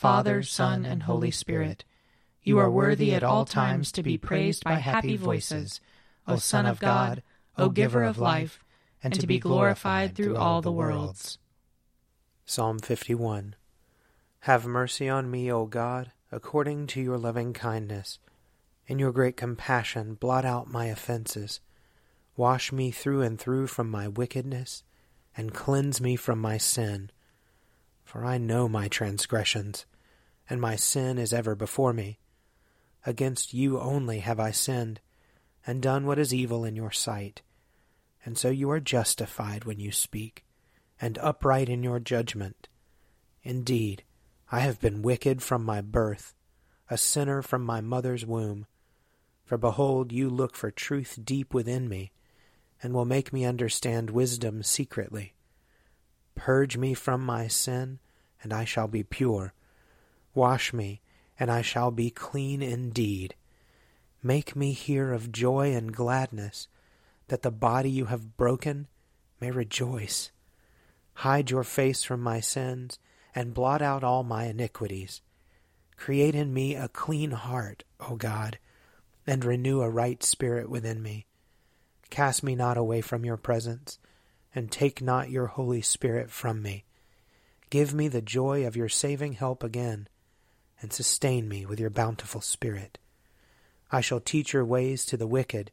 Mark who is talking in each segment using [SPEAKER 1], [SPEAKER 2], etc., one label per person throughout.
[SPEAKER 1] Father, Son, and Holy Spirit. You are worthy at all times to be praised by happy voices, O Son of God, O Giver of life, and to be glorified through all the worlds. Psalm 51 Have mercy on me, O God, according to your loving kindness. In your great compassion, blot out my offenses. Wash me through and through from my wickedness, and cleanse me from my sin. For I know my transgressions and my sin is ever before me. Against you only have I sinned, and done what is evil in your sight. And so you are justified when you speak, and upright in your judgment. Indeed, I have been wicked from my birth, a sinner from my mother's womb. For behold, you look for truth deep within me, and will make me understand wisdom secretly. Purge me from my sin, and I shall be pure Wash me, and I shall be clean indeed. Make me hear of joy and gladness, that the body you have broken may rejoice. Hide your face from my sins, and blot out all my iniquities. Create in me a clean heart, O God, and renew a right spirit within me. Cast me not away from your presence, and take not your Holy Spirit from me. Give me the joy of your saving help again and sustain me with your bountiful Spirit. I shall teach your ways to the wicked,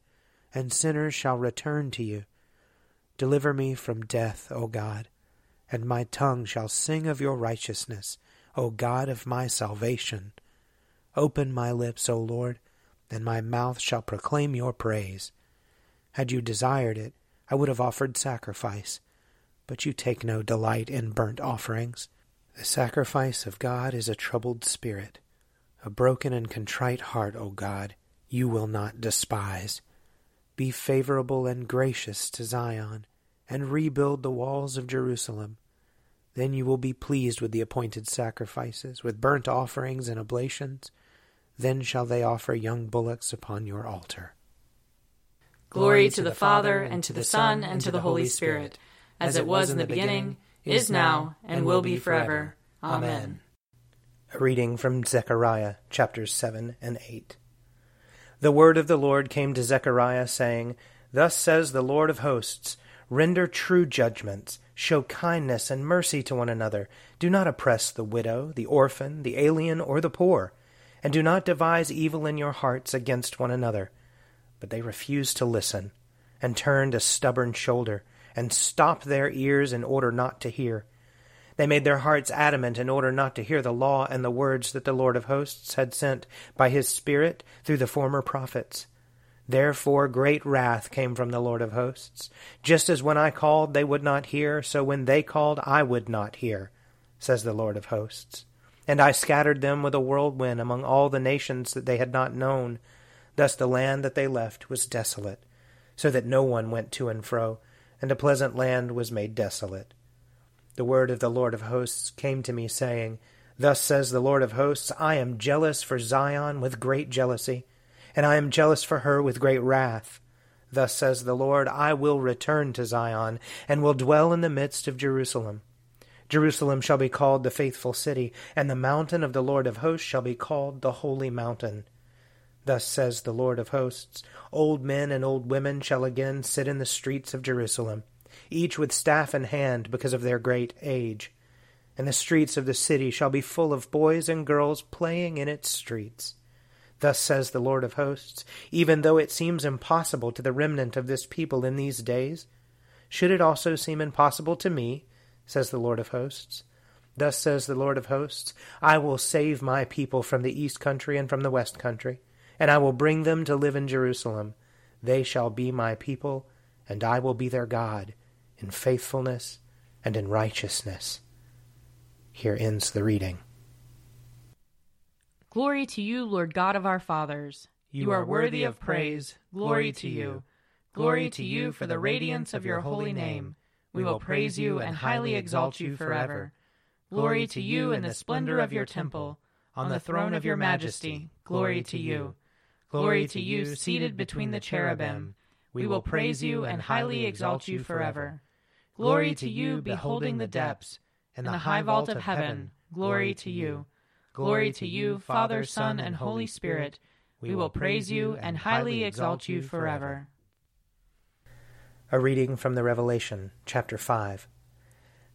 [SPEAKER 1] and sinners shall return to you. Deliver me from death, O God, and my tongue shall sing of your righteousness, O God of my salvation. Open my lips, O Lord, and my mouth shall proclaim your praise. Had you desired it, I would have offered sacrifice, but you take no delight in burnt offerings. The sacrifice of God is a troubled spirit. A broken and contrite heart, O God, you will not despise. Be favorable and gracious to Zion, and rebuild the walls of Jerusalem. Then you will be pleased with the appointed sacrifices, with burnt offerings and oblations. Then shall they offer young bullocks upon your altar.
[SPEAKER 2] Glory to the Father, and to the Son, and to the Holy Spirit, as it was in the beginning is now, and will be forever. Amen.
[SPEAKER 1] A reading from Zechariah chapters 7 and 8. The word of the Lord came to Zechariah, saying, Thus says the Lord of hosts Render true judgments, show kindness and mercy to one another. Do not oppress the widow, the orphan, the alien, or the poor, and do not devise evil in your hearts against one another. But they refused to listen, and turned a stubborn shoulder and stop their ears in order not to hear. They made their hearts adamant in order not to hear the law and the words that the Lord of hosts had sent by his Spirit through the former prophets. Therefore great wrath came from the Lord of hosts. Just as when I called they would not hear, so when they called I would not hear, says the Lord of hosts. And I scattered them with a whirlwind among all the nations that they had not known. Thus the land that they left was desolate, so that no one went to and fro and a pleasant land was made desolate. The word of the Lord of hosts came to me, saying, Thus says the Lord of hosts I am jealous for Zion with great jealousy, and I am jealous for her with great wrath. Thus says the Lord I will return to Zion, and will dwell in the midst of Jerusalem. Jerusalem shall be called the faithful city, and the mountain of the Lord of hosts shall be called the holy mountain. Thus says the Lord of hosts Old men and old women shall again sit in the streets of Jerusalem, each with staff in hand because of their great age. And the streets of the city shall be full of boys and girls playing in its streets. Thus says the Lord of hosts Even though it seems impossible to the remnant of this people in these days, should it also seem impossible to me, says the Lord of hosts? Thus says the Lord of hosts I will save my people from the east country and from the west country and I will bring them to live in Jerusalem. They shall be my people, and I will be their God, in faithfulness and in righteousness. Here ends the reading.
[SPEAKER 3] Glory to you, Lord God of our fathers.
[SPEAKER 1] You, are worthy of praise. Glory to you.
[SPEAKER 3] Glory to you for the radiance of your holy name. We will praise you and highly exalt you forever. Glory to you in the splendor of your temple. On the throne of your majesty, glory to you. Glory to you, seated between the cherubim. We will praise you and highly exalt you forever. Glory to you, beholding the depths, and the high vault of heaven. Glory to you. Glory to you, Father, Son, and Holy Spirit. We will praise you and highly exalt you forever.
[SPEAKER 1] A reading from the Revelation, chapter 5.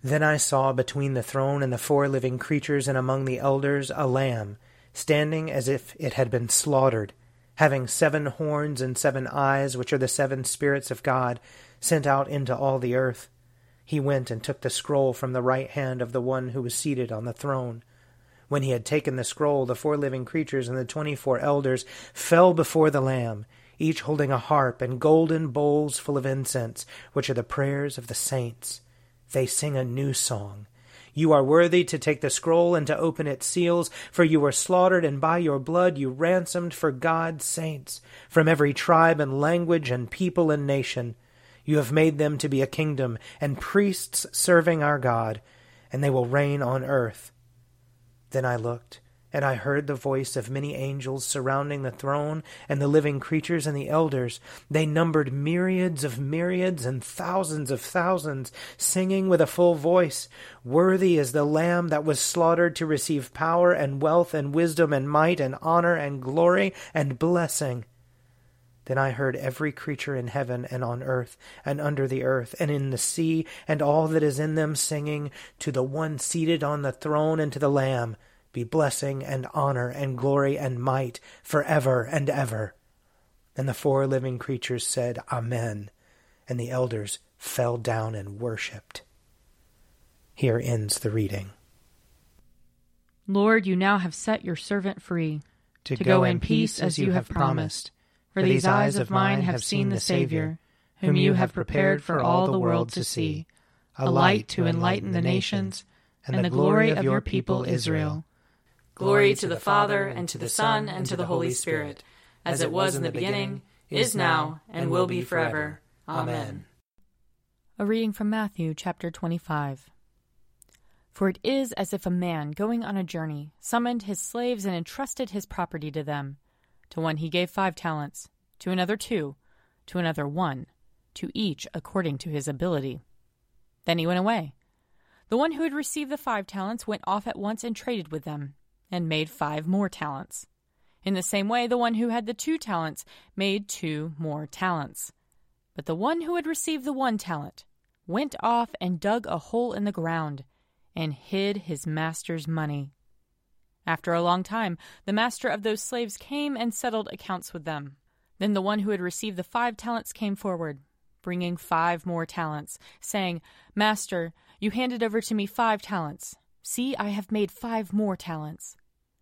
[SPEAKER 1] Then I saw between the throne and the four living creatures and among the elders a lamb, standing as if it had been slaughtered having seven horns and seven eyes, which are the seven spirits of God, sent out into all the earth. He went and took the scroll from the right hand of the one who was seated on the throne. When he had taken the scroll, the four living creatures and the twenty four elders fell before the Lamb, each holding a harp and golden bowls full of incense, which are the prayers of the saints. They sing a new song you are worthy to take the scroll and to open its seals, for you were slaughtered, and by your blood you ransomed for God's saints from every tribe and language and people and nation. You have made them to be a kingdom and priests serving our God, and they will reign on earth. Then I looked and I heard the voice of many angels surrounding the throne and the living creatures and the elders. They numbered myriads of myriads and thousands of thousands, singing with a full voice, Worthy is the Lamb that was slaughtered to receive power and wealth and wisdom and might and honor and glory and blessing. Then I heard every creature in heaven and on earth and under the earth and in the sea and all that is in them singing to the one seated on the throne and to the Lamb be blessing and honor and glory and might for ever and ever. And the four living creatures said, Amen. And the elders fell down and worshipped. Here ends the reading.
[SPEAKER 3] Lord, you now have set your servant free
[SPEAKER 1] to, to go in peace as you have promised.
[SPEAKER 3] For these eyes of mine have seen the Savior, whom you have prepared for all the world to see, a light to enlighten the nations, and the glory of your people Israel.
[SPEAKER 2] Glory to the Father, and to the Son, and to the Holy Spirit, as it was in the beginning, is now, and will be forever. Amen.
[SPEAKER 3] A reading from Matthew chapter 25. For it is as if a man going on a journey summoned his slaves and entrusted his property to them. To one he gave five talents, to another two, to another one, to each according to his ability. Then he went away. The one who had received the five talents went off at once and traded with them and made five more talents. In the same way, the one who had the two talents made two more talents. But the one who had received the one talent went off and dug a hole in the ground and hid his master's money. After a long time, the master of those slaves came and settled accounts with them. Then the one who had received the five talents came forward, bringing five more talents, saying, Master, you handed over to me five talents. See, I have made five more talents.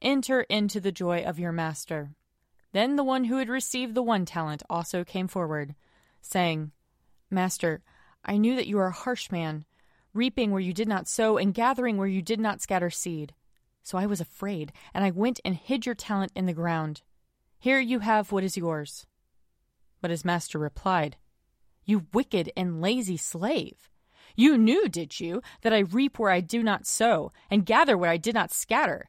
[SPEAKER 3] Enter into the joy of your master. Then the one who had received the one talent also came forward, saying, Master, I knew that you are a harsh man, reaping where you did not sow, and gathering where you did not scatter seed. So I was afraid, and I went and hid your talent in the ground. Here you have what is yours. But his master replied, You wicked and lazy slave! You knew, did you, that I reap where I do not sow, and gather where I did not scatter?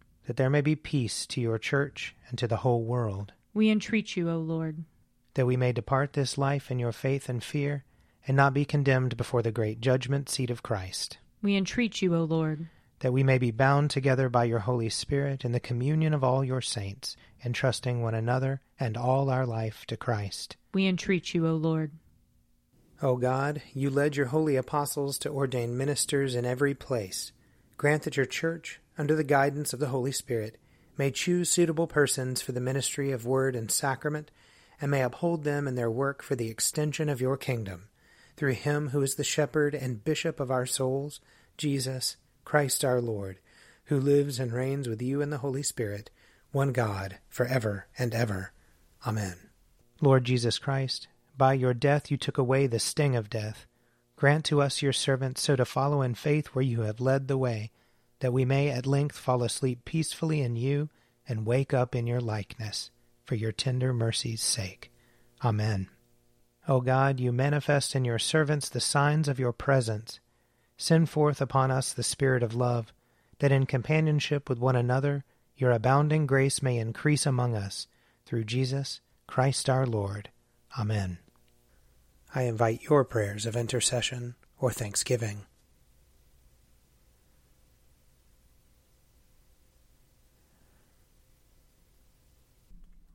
[SPEAKER 1] That there may be peace to your church and to the whole world.
[SPEAKER 3] We entreat you, O Lord.
[SPEAKER 1] That we may depart this life in your faith and fear, and not be condemned before the great judgment seat of Christ.
[SPEAKER 3] We entreat you, O Lord.
[SPEAKER 1] That we may be bound together by your Holy Spirit in the communion of all your saints, entrusting one another and all our life to Christ.
[SPEAKER 3] We entreat you, O Lord.
[SPEAKER 1] O God, you led your holy apostles to ordain ministers in every place. Grant that your church, under the guidance of the Holy Spirit, may choose suitable persons for the ministry of word and sacrament, and may uphold them in their work for the extension of your kingdom. Through him who is the shepherd and bishop of our souls, Jesus, Christ our Lord, who lives and reigns with you in the Holy Spirit, one God, for ever and ever. Amen. Lord Jesus Christ, by your death you took away the sting of death. Grant to us, your servants, so to follow in faith where you have led the way, that we may at length fall asleep peacefully in you and wake up in your likeness, for your tender mercy's sake. Amen. O God, you manifest in your servants the signs of your presence. Send forth upon us the Spirit of love, that in companionship with one another your abounding grace may increase among us, through Jesus Christ our Lord. Amen. I invite your prayers of intercession or thanksgiving.